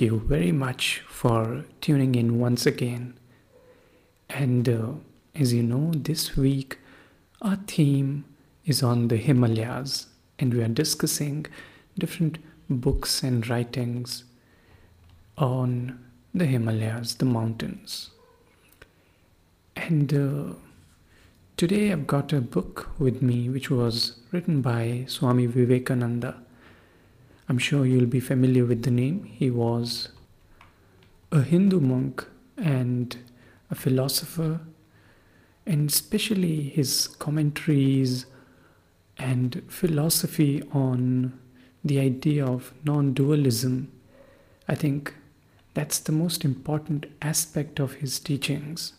Thank you very much for tuning in once again. And uh, as you know, this week our theme is on the Himalayas, and we are discussing different books and writings on the Himalayas, the mountains. And uh, today I've got a book with me which was written by Swami Vivekananda. I'm sure you'll be familiar with the name. He was a Hindu monk and a philosopher, and especially his commentaries and philosophy on the idea of non dualism. I think that's the most important aspect of his teachings.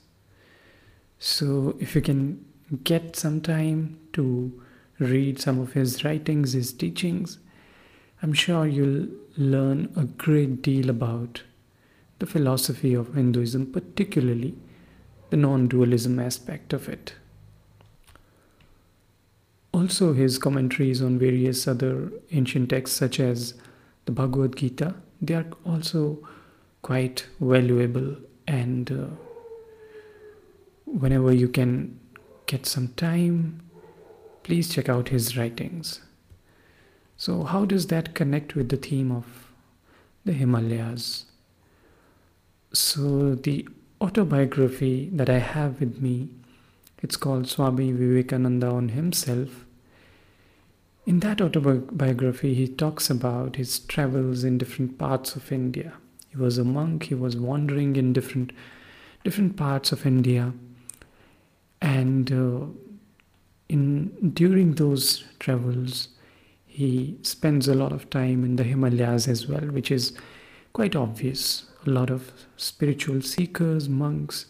So, if you can get some time to read some of his writings, his teachings, I'm sure you'll learn a great deal about the philosophy of Hinduism, particularly the non dualism aspect of it. Also, his commentaries on various other ancient texts, such as the Bhagavad Gita, they are also quite valuable. And uh, whenever you can get some time, please check out his writings. So, how does that connect with the theme of the Himalayas? So, the autobiography that I have with me, it's called Swami Vivekananda on himself. In that autobiography, he talks about his travels in different parts of India. He was a monk, he was wandering in different different parts of India. And uh, in during those travels, he spends a lot of time in the Himalayas as well, which is quite obvious. A lot of spiritual seekers, monks,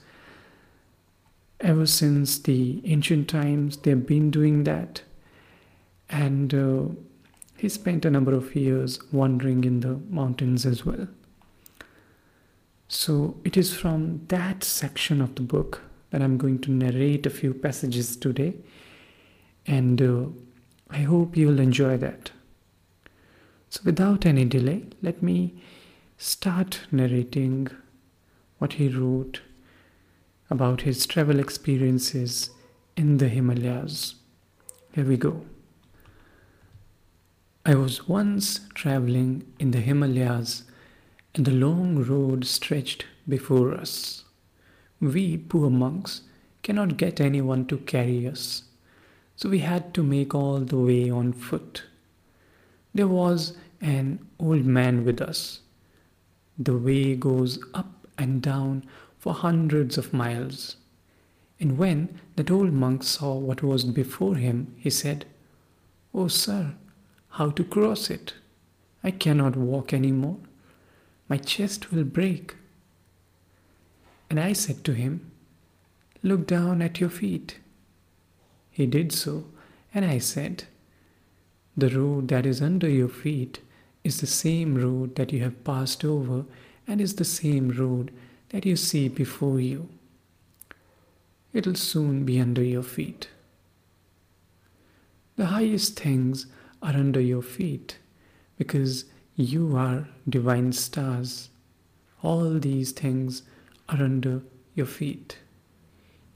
ever since the ancient times, they've been doing that. And uh, he spent a number of years wandering in the mountains as well. So it is from that section of the book that I'm going to narrate a few passages today. And uh, I hope you'll enjoy that. So, without any delay, let me start narrating what he wrote about his travel experiences in the Himalayas. Here we go. I was once traveling in the Himalayas, and the long road stretched before us. We poor monks cannot get anyone to carry us so we had to make all the way on foot. There was an old man with us. The way goes up and down for hundreds of miles. And when that old monk saw what was before him, he said, Oh, sir, how to cross it? I cannot walk any more. My chest will break. And I said to him, Look down at your feet. He did so, and I said, The road that is under your feet is the same road that you have passed over, and is the same road that you see before you. It'll soon be under your feet. The highest things are under your feet because you are divine stars. All these things are under your feet.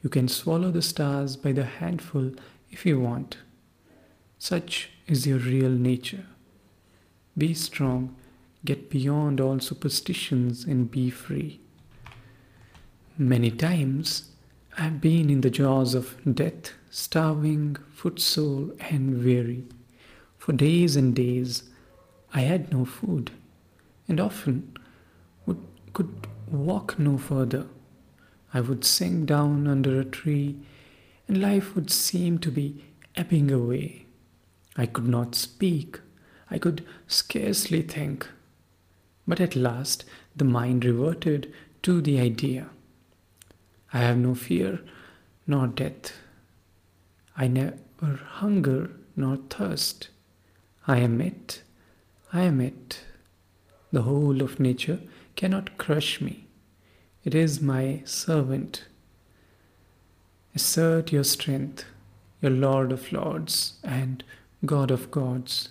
You can swallow the stars by the handful if you want. Such is your real nature. Be strong, get beyond all superstitions, and be free. Many times I have been in the jaws of death, starving, footsore, and weary. For days and days I had no food, and often would, could walk no further. I would sink down under a tree, and life would seem to be ebbing away. I could not speak, I could scarcely think. But at last the mind reverted to the idea. I have no fear nor death. I never hunger nor thirst. I am it. I am it. The whole of nature cannot crush me. It is my servant. Assert your strength, your Lord of Lords and God of Gods.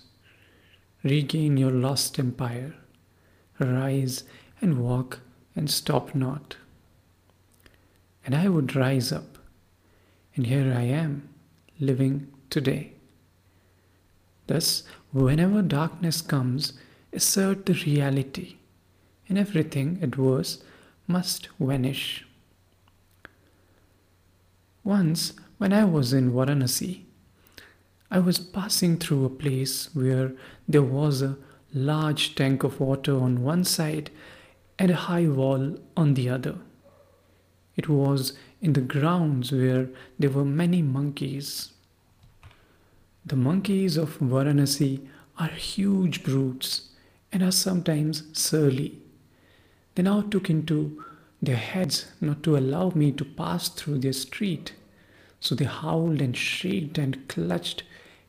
Regain your lost empire. rise and walk and stop not. And I would rise up, and here I am, living today. Thus, whenever darkness comes, assert the reality, in everything adverse must vanish. Once, when I was in Varanasi, I was passing through a place where there was a large tank of water on one side and a high wall on the other. It was in the grounds where there were many monkeys. The monkeys of Varanasi are huge brutes and are sometimes surly. They now took into their heads not to allow me to pass through their street. So they howled and shrieked and clutched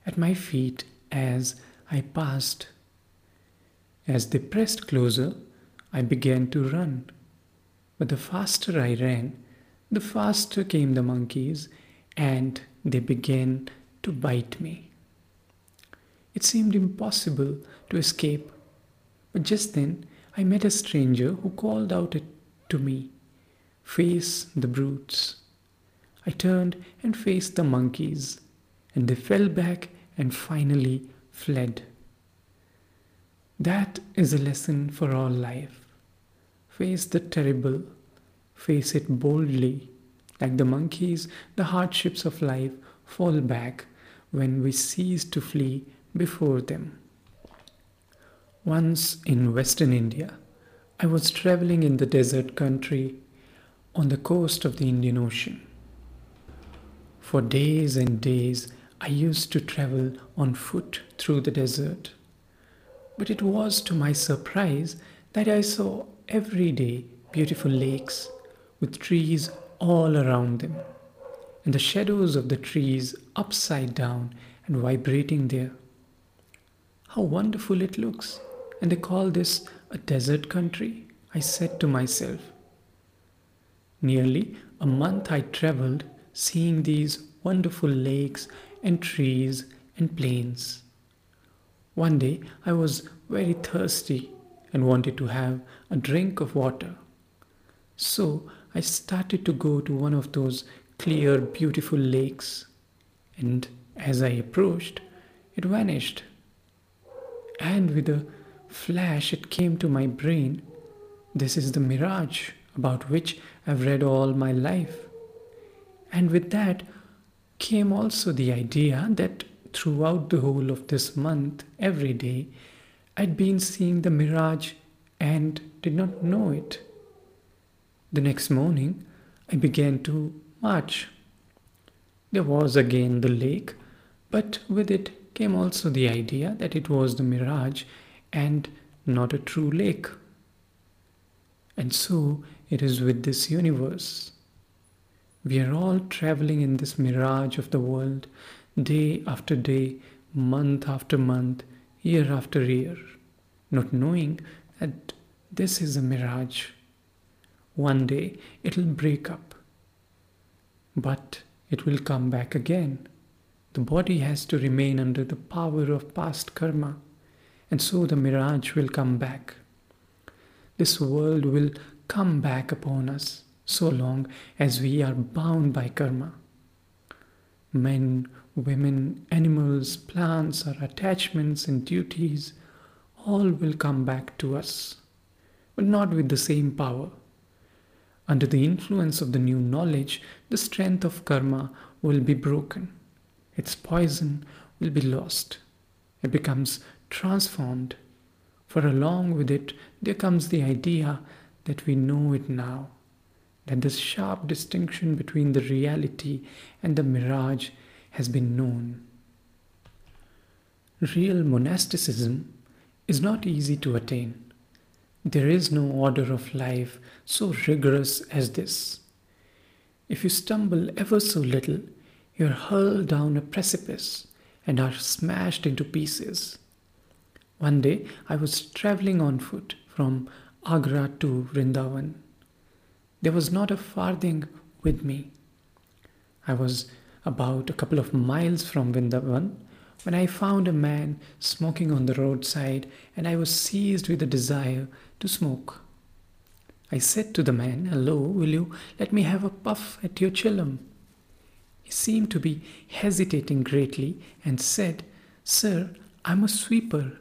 at my feet as I passed. As they pressed closer, I began to run. But the faster I ran, the faster came the monkeys and they began to bite me. It seemed impossible to escape, but just then I met a stranger who called out to me, Face the brutes. I turned and faced the monkeys, and they fell back and finally fled. That is a lesson for all life. Face the terrible, face it boldly. Like the monkeys, the hardships of life fall back when we cease to flee before them. Once in Western India, I was traveling in the desert country on the coast of the Indian Ocean. For days and days, I used to travel on foot through the desert. But it was to my surprise that I saw every day beautiful lakes with trees all around them, and the shadows of the trees upside down and vibrating there. How wonderful it looks! And they call this a desert country, I said to myself. Nearly a month I traveled seeing these wonderful lakes and trees and plains. One day I was very thirsty and wanted to have a drink of water. So I started to go to one of those clear, beautiful lakes, and as I approached, it vanished. And with a flash, it came to my brain this is the mirage about which I've read all my life. And with that came also the idea that throughout the whole of this month, every day, I'd been seeing the mirage and did not know it. The next morning, I began to march. There was again the lake, but with it came also the idea that it was the mirage and not a true lake. And so it is with this universe. We are all traveling in this mirage of the world, day after day, month after month, year after year, not knowing that this is a mirage. One day it'll break up, but it will come back again. The body has to remain under the power of past karma, and so the mirage will come back. This world will come back upon us so long as we are bound by karma. Men, women, animals, plants, our attachments and duties all will come back to us, but not with the same power. Under the influence of the new knowledge, the strength of karma will be broken. Its poison will be lost. It becomes transformed. For along with it, there comes the idea that we know it now, that this sharp distinction between the reality and the mirage has been known. Real monasticism is not easy to attain. There is no order of life so rigorous as this. If you stumble ever so little, you are hurled down a precipice and are smashed into pieces. One day I was traveling on foot from Agra to Vrindavan. There was not a farthing with me. I was about a couple of miles from Vrindavan when I found a man smoking on the roadside, and I was seized with a desire to smoke. I said to the man, Hello, will you let me have a puff at your chillum? He seemed to be hesitating greatly and said, Sir, I'm a sweeper.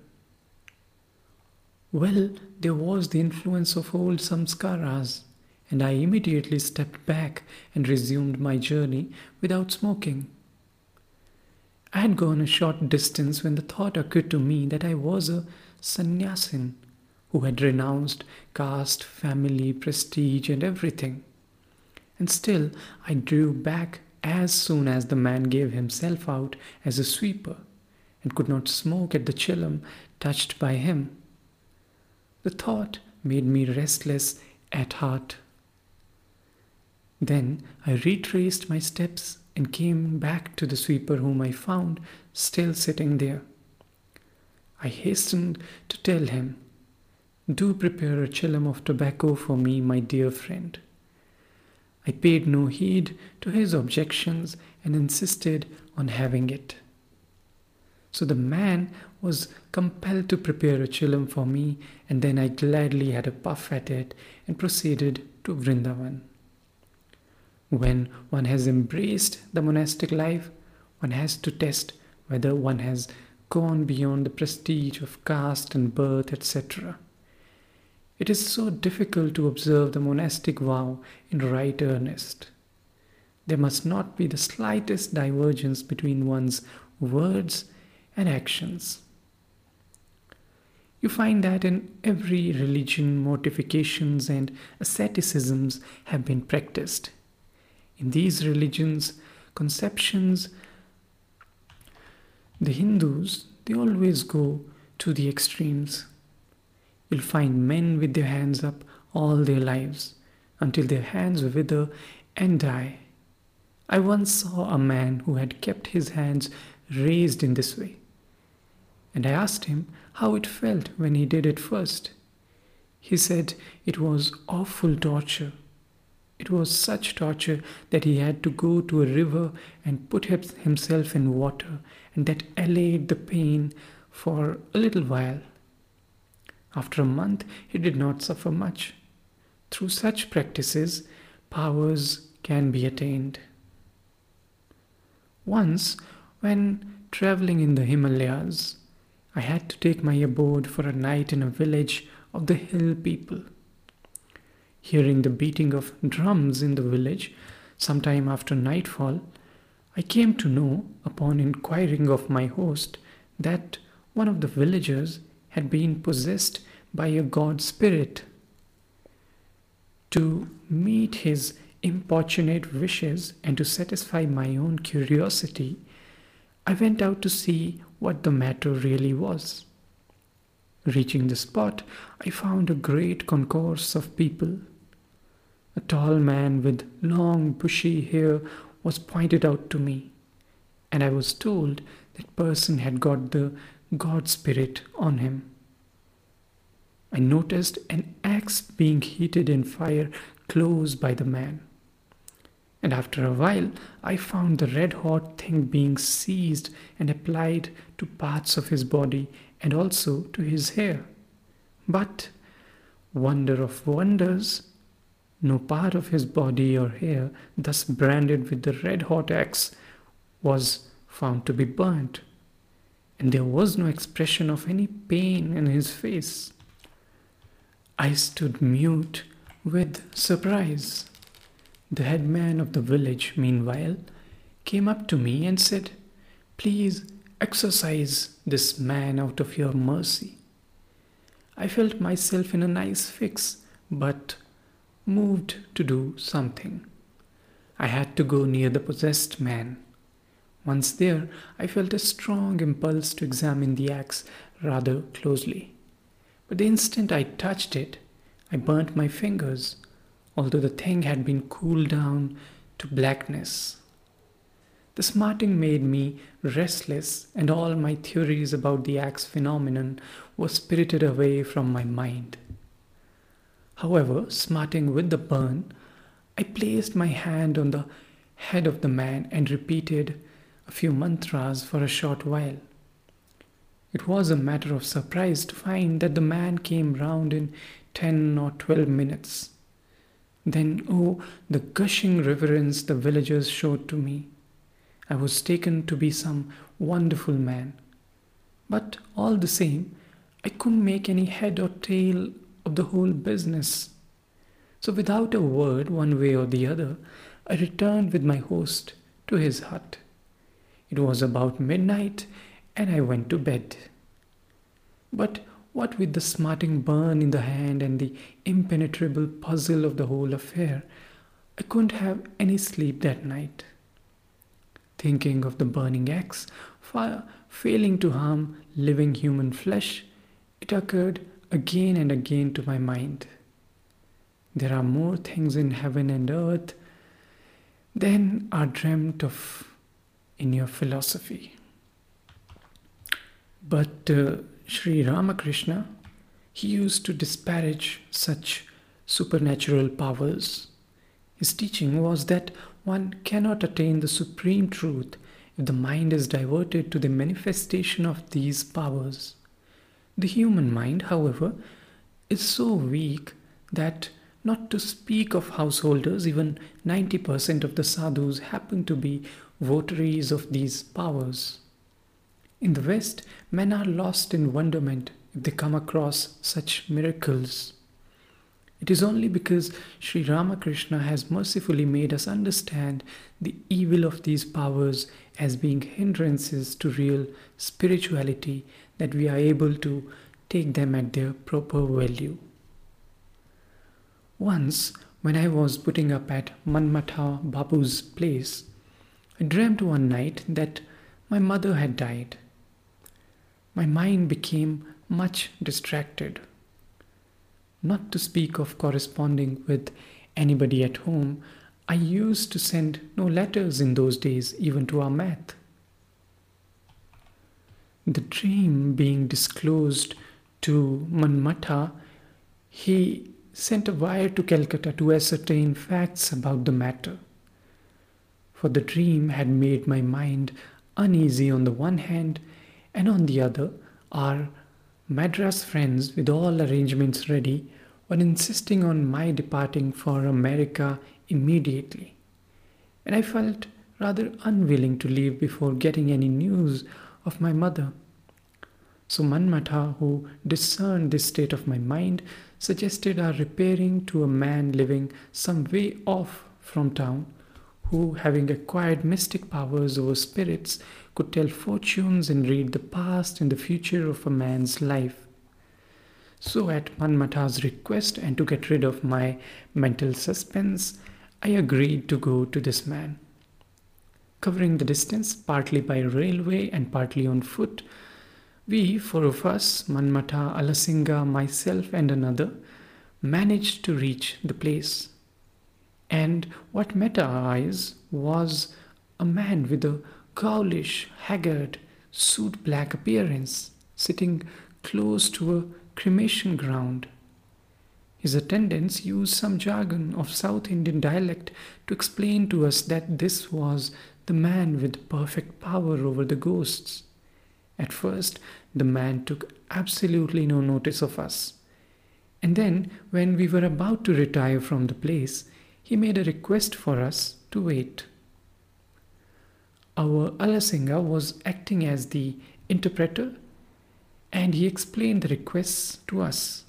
Well, there was the influence of old samskaras, and I immediately stepped back and resumed my journey without smoking. I had gone a short distance when the thought occurred to me that I was a sannyasin who had renounced caste, family, prestige, and everything. And still I drew back as soon as the man gave himself out as a sweeper and could not smoke at the chillum touched by him. The thought made me restless at heart. Then I retraced my steps and came back to the sweeper whom I found still sitting there. I hastened to tell him, Do prepare a chillum of tobacco for me, my dear friend. I paid no heed to his objections and insisted on having it. So the man was compelled to prepare a chillum for me, and then I gladly had a puff at it and proceeded to Vrindavan. When one has embraced the monastic life, one has to test whether one has gone beyond the prestige of caste and birth, etc. It is so difficult to observe the monastic vow in right earnest. There must not be the slightest divergence between one's words and actions. You find that in every religion, mortifications and asceticisms have been practiced. In these religions, conceptions, the Hindus, they always go to the extremes. You'll find men with their hands up all their lives until their hands wither and die. I once saw a man who had kept his hands raised in this way, and I asked him how it felt when he did it first. He said it was awful torture. It was such torture that he had to go to a river and put himself in water, and that allayed the pain for a little while. After a month, he did not suffer much. Through such practices, powers can be attained. Once, when traveling in the Himalayas, I had to take my abode for a night in a village of the hill people. Hearing the beating of drums in the village sometime after nightfall, I came to know, upon inquiring of my host, that one of the villagers had been possessed by a god spirit. To meet his importunate wishes and to satisfy my own curiosity, I went out to see what the matter really was. Reaching the spot, I found a great concourse of people. A tall man with long bushy hair was pointed out to me, and I was told that person had got the God spirit on him. I noticed an axe being heated in fire close by the man. And after a while, I found the red hot thing being seized and applied to parts of his body and also to his hair. But, wonder of wonders, no part of his body or hair, thus branded with the red hot axe, was found to be burnt and there was no expression of any pain in his face. I stood mute with surprise. The headman of the village, meanwhile, came up to me and said, Please exorcise this man out of your mercy. I felt myself in a nice fix, but moved to do something. I had to go near the possessed man. Once there, I felt a strong impulse to examine the axe rather closely. But the instant I touched it, I burnt my fingers, although the thing had been cooled down to blackness. The smarting made me restless, and all my theories about the axe phenomenon were spirited away from my mind. However, smarting with the burn, I placed my hand on the head of the man and repeated a few mantras for a short while. It was a matter of surprise to find that the man came round in 10 or 12 minutes. Then, oh, the gushing reverence the villagers showed to me. I was taken to be some wonderful man. But all the same, I couldn't make any head or tail of the whole business. So, without a word, one way or the other, I returned with my host to his hut. It was about midnight, and I went to bed. But what with the smarting burn in the hand and the impenetrable puzzle of the whole affair, I couldn't have any sleep that night. Thinking of the burning axe, fire failing to harm living human flesh, it occurred again and again to my mind. There are more things in heaven and earth than are dreamt of in your philosophy. But uh, Sri Ramakrishna, he used to disparage such supernatural powers. His teaching was that one cannot attain the supreme truth if the mind is diverted to the manifestation of these powers. The human mind, however, is so weak that, not to speak of householders, even 90% of the sadhus happen to be votaries of these powers. In the West, men are lost in wonderment if they come across such miracles. It is only because Sri Ramakrishna has mercifully made us understand the evil of these powers as being hindrances to real spirituality that we are able to take them at their proper value. Once, when I was putting up at Manmatha Babu's place, I dreamt one night that my mother had died my mind became much distracted. Not to speak of corresponding with anybody at home, I used to send no letters in those days, even to our math. The dream being disclosed to Manmatha, he sent a wire to Calcutta to ascertain facts about the matter. For the dream had made my mind uneasy on the one hand and on the other, are Madras friends, with all arrangements ready, were insisting on my departing for America immediately. And I felt rather unwilling to leave before getting any news of my mother. So Manmatha, who discerned this state of my mind, suggested our repairing to a man living some way off from town, who, having acquired mystic powers over spirits, could tell fortunes and read the past and the future of a man's life. So, at Manmatha's request and to get rid of my mental suspense, I agreed to go to this man. Covering the distance partly by railway and partly on foot, we, four of us, Manmatha, Alasinga, myself, and another, managed to reach the place. And what met our eyes was a man with a ghoulish, haggard, soot black appearance, sitting close to a cremation ground. His attendants used some jargon of South Indian dialect to explain to us that this was the man with perfect power over the ghosts. At first, the man took absolutely no notice of us. And then, when we were about to retire from the place, he made a request for us to wait. Our Alasinga was acting as the interpreter and he explained the requests to us.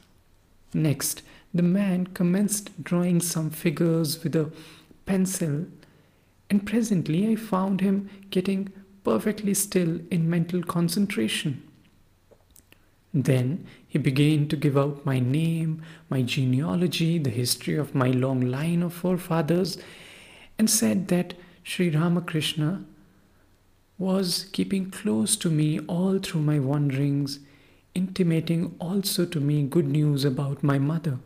Next, the man commenced drawing some figures with a pencil, and presently I found him getting perfectly still in mental concentration. Then he began to give out my name, my genealogy, the history of my long line of forefathers, and said that Sri Ramakrishna was keeping close to me all through my wanderings, intimating also to me good news about my mother.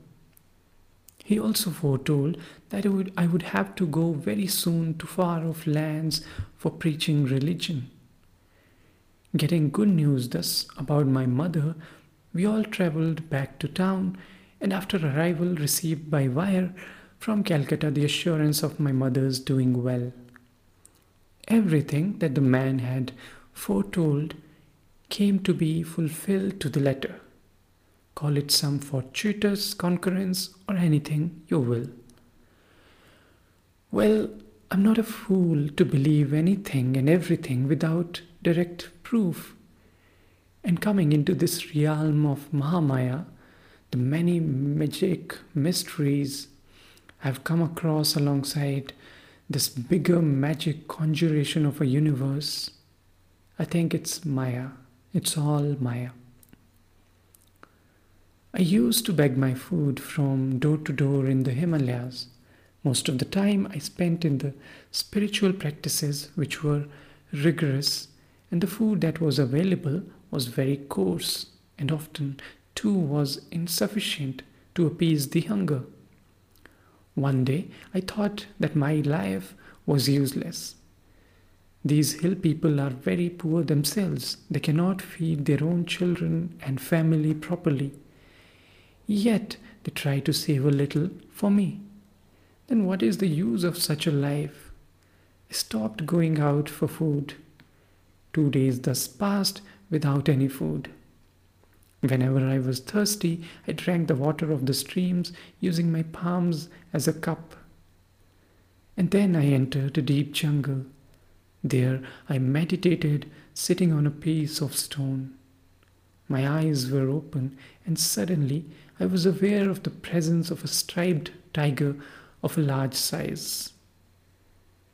He also foretold that I would, I would have to go very soon to far off lands for preaching religion. Getting good news thus about my mother, we all travelled back to town, and after arrival received by wire from Calcutta the assurance of my mother's doing well. Everything that the man had foretold came to be fulfilled to the letter. call it some fortuitous concurrence or anything you will. Well, I'm not a fool to believe anything and everything without direct proof. And coming into this realm of Mahamaya, the many magic mysteries I've come across alongside this bigger magic conjuration of a universe, I think it's Maya. It's all Maya. I used to beg my food from door to door in the Himalayas. Most of the time I spent in the spiritual practices which were rigorous, and the food that was available was very coarse, and often too was insufficient to appease the hunger. One day I thought that my life was useless. These hill people are very poor themselves. They cannot feed their own children and family properly. Yet they try to save a little for me. Then what is the use of such a life? I stopped going out for food. Two days thus passed without any food. Whenever I was thirsty, I drank the water of the streams using my palms as a cup. And then I entered a deep jungle. There I meditated sitting on a piece of stone. My eyes were open, and suddenly I was aware of the presence of a striped tiger of a large size.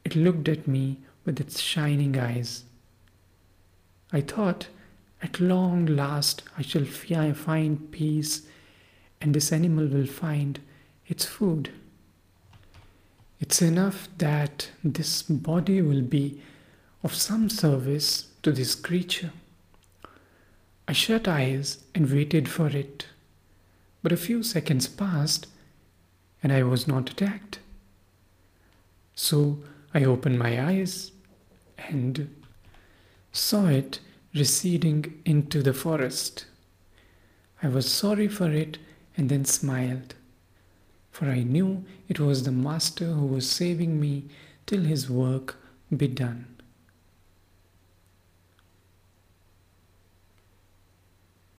It looked at me with its shining eyes. I thought at long last I shall find peace, and this animal will find its food. It's enough that this body will be of some service to this creature. I shut eyes and waited for it, but a few seconds passed and I was not attacked. So I opened my eyes and saw it receding into the forest. I was sorry for it and then smiled, for I knew it was the Master who was saving me till his work be done.